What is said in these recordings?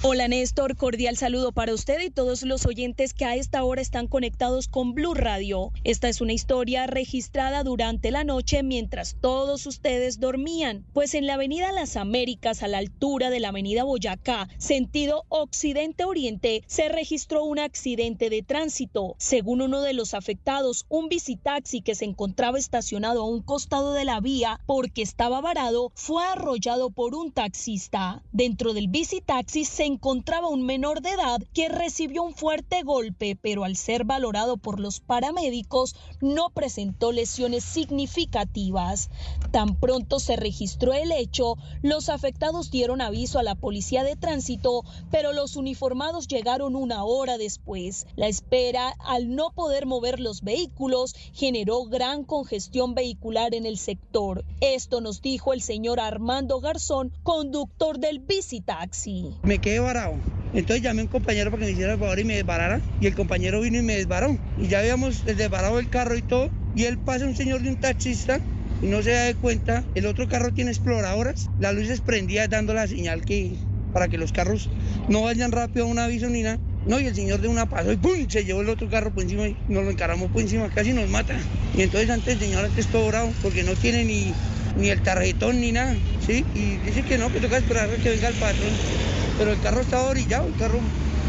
Hola Néstor, cordial saludo para usted y todos los oyentes que a esta hora están conectados con Blue Radio. Esta es una historia registrada durante la noche mientras todos ustedes dormían, pues en la avenida Las Américas a la altura de la avenida Boyacá, sentido occidente-oriente, se registró un accidente de tránsito. Según uno de los afectados, un visitaxi que se encontraba estacionado a un costado de la vía porque estaba varado fue arrollado por un taxista. Dentro del visitaxi se encontraba un menor de edad que recibió un fuerte golpe, pero al ser valorado por los paramédicos no presentó lesiones significativas. Tan pronto se registró el hecho, los afectados dieron aviso a la policía de tránsito, pero los uniformados llegaron una hora después. La espera, al no poder mover los vehículos, generó gran congestión vehicular en el sector. Esto nos dijo el señor Armando Garzón, conductor del Visitaxi. Me quedé varado. Entonces llamé a un compañero para que me hiciera el favor y me desbarara. Y el compañero vino y me desbaró. Y ya habíamos desbarado el carro y todo. Y él pasa un señor de un taxista y no se da de cuenta. El otro carro tiene exploradoras. Las luces prendidas dando la señal que para que los carros no vayan rápido a un aviso ni nada. No, y el señor de una pasó y ¡pum! se llevó el otro carro por encima y nos lo encaramos por encima, casi nos mata. Y entonces antes el señor antes todo bravo porque no tiene ni, ni el tarjetón ni nada, ¿sí? Y dice que no, que toca esperar a que venga el patrón pero el carro estaba orillado, el carro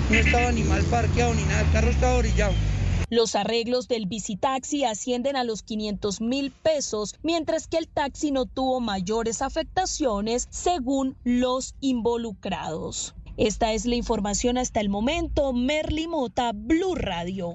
no estaba ni mal parqueado ni nada, el carro estaba orillado. Los arreglos del visitaxi ascienden a los 500 mil pesos, mientras que el taxi no tuvo mayores afectaciones según los involucrados. Esta es la información hasta el momento. Merly Mota, Blue Radio.